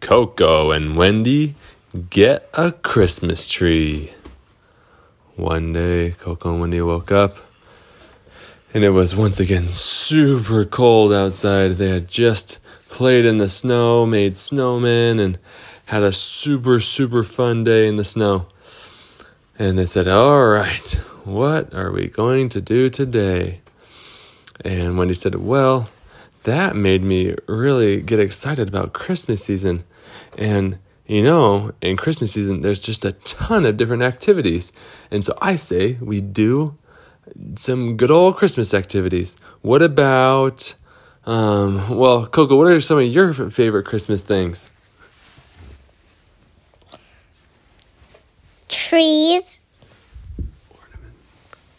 Coco and Wendy get a Christmas tree. One day, Coco and Wendy woke up, and it was once again super cold outside. They had just played in the snow, made snowmen, and had a super, super fun day in the snow. And they said, All right, what are we going to do today? And Wendy said, Well, that made me really get excited about Christmas season. And you know, in Christmas season, there's just a ton of different activities. And so I say we do some good old Christmas activities. What about, um, well, Coco, what are some of your favorite Christmas things? Trees.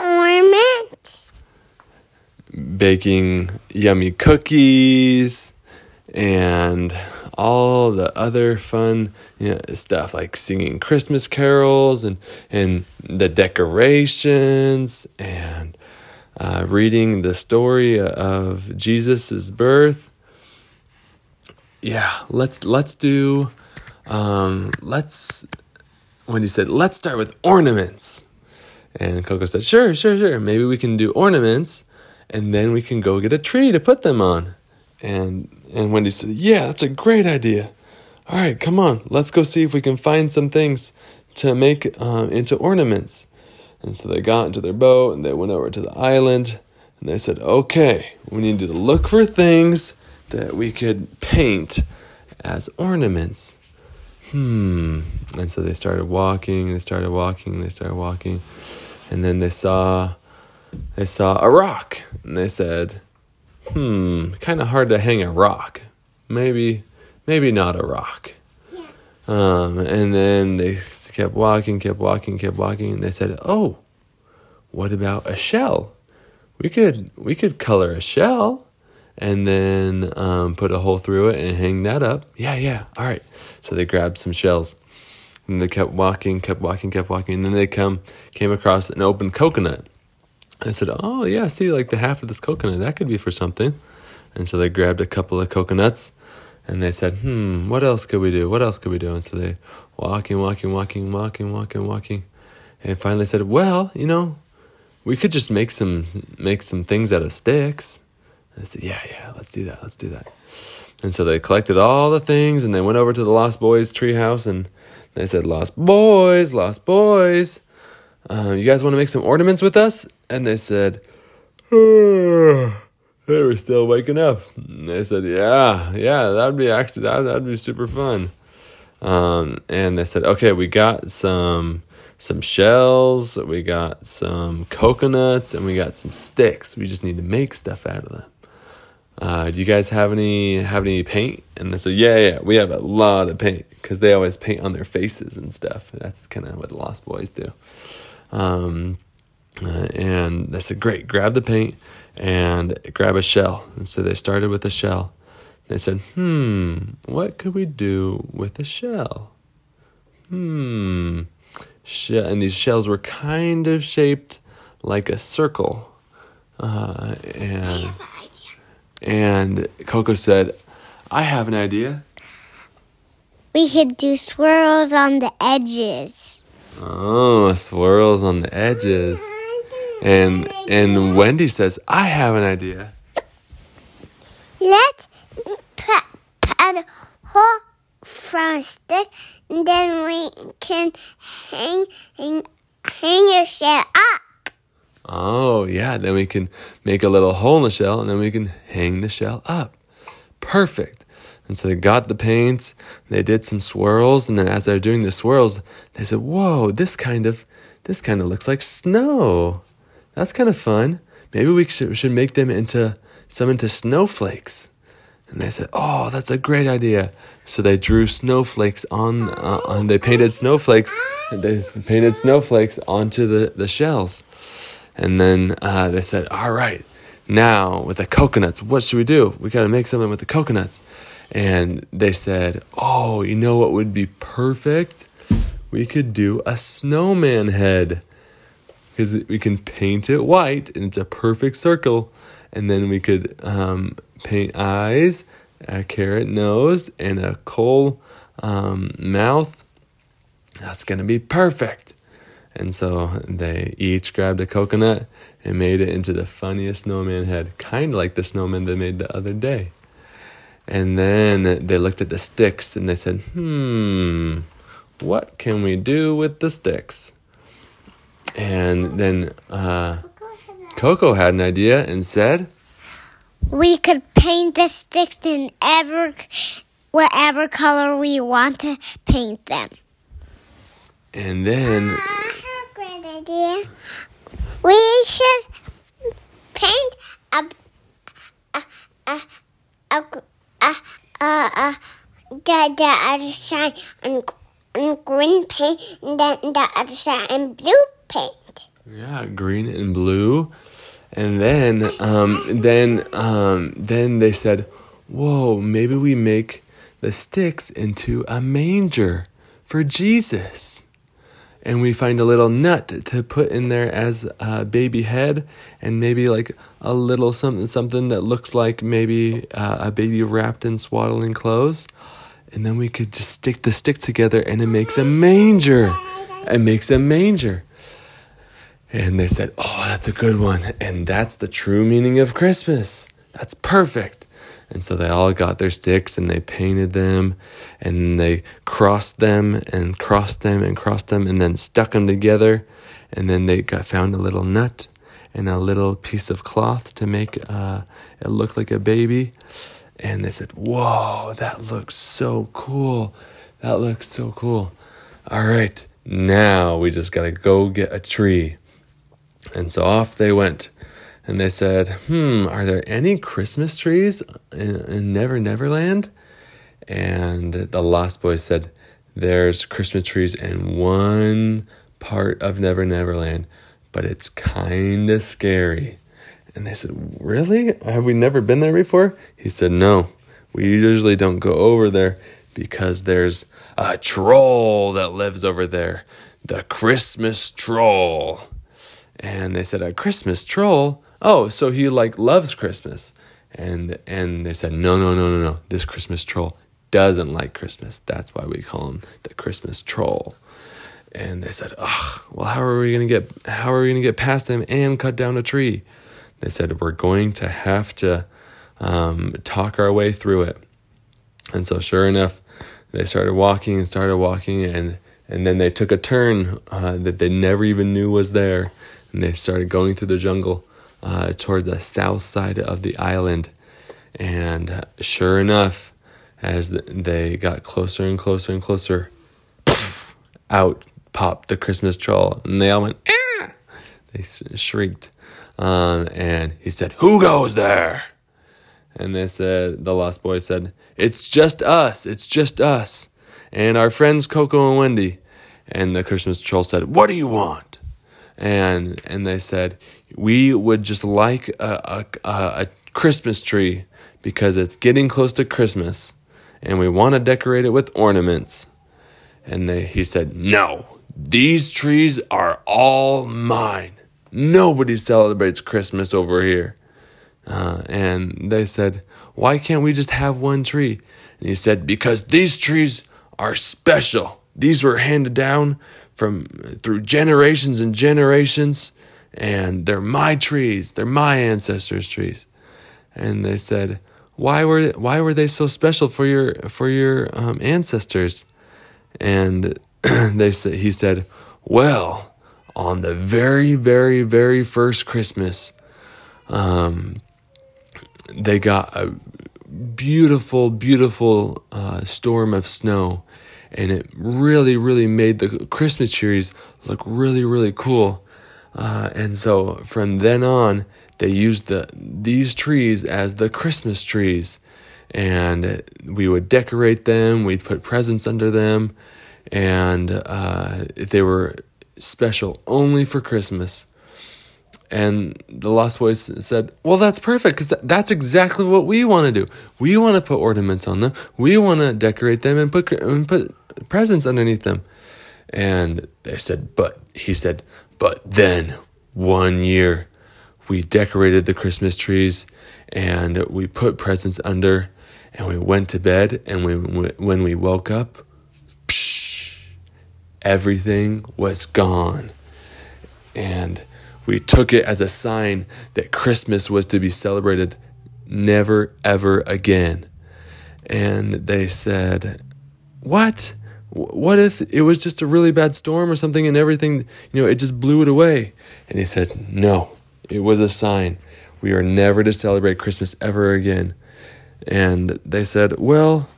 Ornaments. Baking yummy cookies and all the other fun you know, stuff like singing Christmas carols and and the decorations and uh, reading the story of Jesus's birth. Yeah, let's let's do. Um, let's when he said let's start with ornaments, and Coco said sure, sure, sure. Maybe we can do ornaments, and then we can go get a tree to put them on. And and Wendy said, Yeah, that's a great idea. All right, come on, let's go see if we can find some things to make uh, into ornaments. And so they got into their boat and they went over to the island and they said, Okay, we need to look for things that we could paint as ornaments. Hmm. And so they started walking, they started walking, they started walking. And then they saw they saw a rock and they said, hmm, kind of hard to hang a rock. Maybe, maybe not a rock. Yeah. Um, and then they kept walking, kept walking, kept walking, and they said, "Oh, what about a shell? We could, we could color a shell." and then um, put a hole through it and hang that up. Yeah, yeah. All right. So they grabbed some shells and they kept walking, kept walking, kept walking. And then they come came across an open coconut. I said, "Oh yeah, see, like the half of this coconut that could be for something." And so they grabbed a couple of coconuts, and they said, "Hmm, what else could we do? What else could we do?" And so they walking, walking, walking, walking, walking, walking, and finally said, "Well, you know, we could just make some make some things out of sticks." And I said, "Yeah, yeah, let's do that. Let's do that." And so they collected all the things, and they went over to the Lost Boys treehouse, and they said, "Lost Boys, Lost Boys." Um, you guys want to make some ornaments with us? And they said, oh. they were still waking up. And they said, yeah, yeah, that'd be actually, that, that'd be super fun. Um, and they said, okay, we got some, some shells, we got some coconuts, and we got some sticks. We just need to make stuff out of them. Uh, do you guys have any have any paint? And they said, yeah, yeah, we have a lot of paint because they always paint on their faces and stuff. That's kind of what the Lost Boys do. Um, uh, and they said, Great, grab the paint and grab a shell. And so they started with a shell. They said, Hmm, what could we do with a shell? Hmm. And these shells were kind of shaped like a circle. Uh, and, and Coco said, I have an idea. We could do swirls on the edges. Oh, swirls on the edges. And and Wendy says, I have an idea. Let's put, put a hole from a stick and then we can hang hang, hang your shell up. Oh yeah, then we can make a little hole in the shell and then we can hang the shell up. Perfect. And so they got the paints, they did some swirls, and then as they're doing the swirls, they said, "Whoa, this kind of this kind of looks like snow. That's kind of fun. Maybe we should, should make them into some into snowflakes." And they said, "Oh, that's a great idea." So they drew snowflakes on, uh, on they painted snowflakes, they painted snowflakes onto the the shells, and then uh, they said, "All right." Now, with the coconuts, what should we do? We got to make something with the coconuts and they said, "Oh, you know what would be perfect? We could do a snowman head because we can paint it white and it's a perfect circle, and then we could um, paint eyes a carrot nose, and a coal um, mouth. That's going to be perfect. And so they each grabbed a coconut and made it into the funniest snowman head, kind of like the snowman they made the other day. And then they looked at the sticks and they said, hmm, what can we do with the sticks? And then uh, Coco had an idea and said, We could paint the sticks in ever, whatever color we want to paint them. And then. I have a great idea. We should paint a a a a a, a, a the, the other side on, on green paint and then the other side on blue paint. Yeah, green and blue. And then um, then um, then they said, "Whoa, maybe we make the sticks into a manger for Jesus." And we find a little nut to put in there as a baby head, and maybe like a little something something that looks like maybe uh, a baby wrapped in swaddling clothes. And then we could just stick the stick together, and it makes a manger. It makes a manger. And they said, Oh, that's a good one. And that's the true meaning of Christmas. That's perfect. And so they all got their sticks and they painted them and they crossed them and crossed them and crossed them and then stuck them together. And then they got found a little nut and a little piece of cloth to make uh, it look like a baby. And they said, Whoa, that looks so cool. That looks so cool. All right, now we just got to go get a tree. And so off they went. And they said, Hmm, are there any Christmas trees in, in Never Neverland? And the Lost Boys said, There's Christmas trees in one part of Never Neverland, but it's kind of scary. And they said, Really? Have we never been there before? He said, No, we usually don't go over there because there's a troll that lives over there. The Christmas troll. And they said, A Christmas troll? Oh, so he like loves Christmas. And and they said, No, no, no, no, no. This Christmas troll doesn't like Christmas. That's why we call him the Christmas troll. And they said, Ugh, well, how are we gonna get how are we gonna get past him and cut down a tree? They said, We're going to have to um, talk our way through it. And so sure enough, they started walking and started walking and and then they took a turn uh, that they never even knew was there and they started going through the jungle uh, toward the south side of the island. And uh, sure enough, as they got closer and closer and closer, out popped the Christmas troll, and they all went, ah! They shrieked. Um, and he said, Who goes there? And they said, the Lost Boy said, It's just us. It's just us. And our friends Coco and Wendy. And the Christmas troll said, What do you want? And and they said, We would just like a, a, a Christmas tree because it's getting close to Christmas and we want to decorate it with ornaments. And they, he said, No, these trees are all mine. Nobody celebrates Christmas over here. Uh, and they said, Why can't we just have one tree? And he said, Because these trees are special. These were handed down from through generations and generations, and they're my trees. They're my ancestors' trees. And they said, Why were why were they so special for your for your um, ancestors? And they said he said, Well, on the very, very, very first Christmas, um, they got a beautiful, beautiful uh, storm of snow, and it really, really made the Christmas trees look really, really cool. Uh, and so from then on, they used the these trees as the Christmas trees, and we would decorate them. We'd put presents under them, and uh, they were special only for Christmas. And the Lost Boys said, Well, that's perfect because that's exactly what we want to do. We want to put ornaments on them. We want to decorate them and put, and put presents underneath them. And they said, But he said, But then one year we decorated the Christmas trees and we put presents under. And we went to bed, and we, when we woke up, psh, everything was gone. And we took it as a sign that Christmas was to be celebrated never, ever again. And they said, What? What if it was just a really bad storm or something and everything, you know, it just blew it away? And he said, No, it was a sign. We are never to celebrate Christmas ever again. And they said, Well,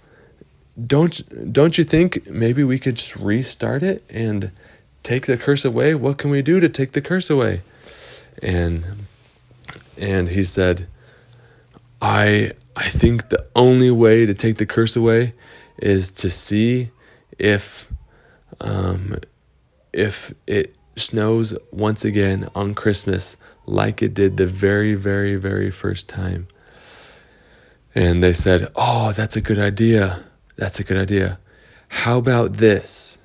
don't don't you think maybe we could just restart it and take the curse away? What can we do to take the curse away? And and he said, I I think the only way to take the curse away is to see if um, if it snows once again on Christmas like it did the very very very first time. And they said, "Oh, that's a good idea. That's a good idea. How about this?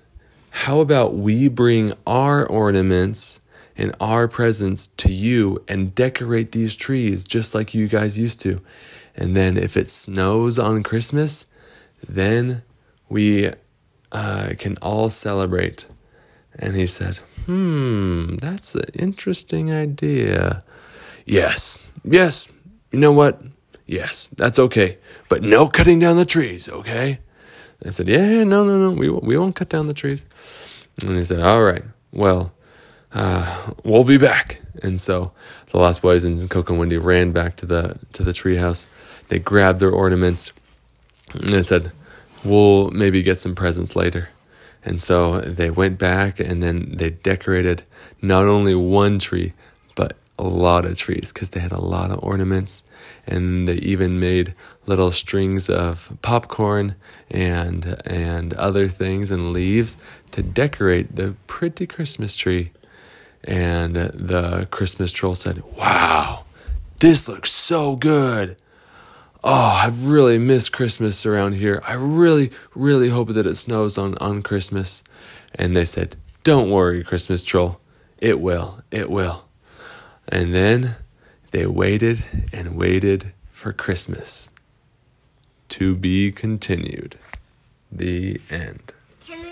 How about we bring our ornaments and our presents to you and decorate these trees just like you guys used to. And then if it snows on Christmas, then we uh, can all celebrate. And he said, Hmm, that's an interesting idea. Yes, yes, you know what? Yes, that's okay. But no cutting down the trees, okay? I said, Yeah, no, no, no, we, we won't cut down the trees. And he said, All right, well, uh, we'll be back. And so the Lost Boys and Coco and Wendy ran back to the to the treehouse. They grabbed their ornaments and they said, "We'll maybe get some presents later." And so they went back and then they decorated not only one tree but a lot of trees because they had a lot of ornaments and they even made little strings of popcorn and and other things and leaves to decorate the pretty Christmas tree. And the Christmas troll said, Wow, this looks so good. Oh, I've really missed Christmas around here. I really, really hope that it snows on, on Christmas. And they said, Don't worry, Christmas troll. It will. It will. And then they waited and waited for Christmas. To be continued. The end.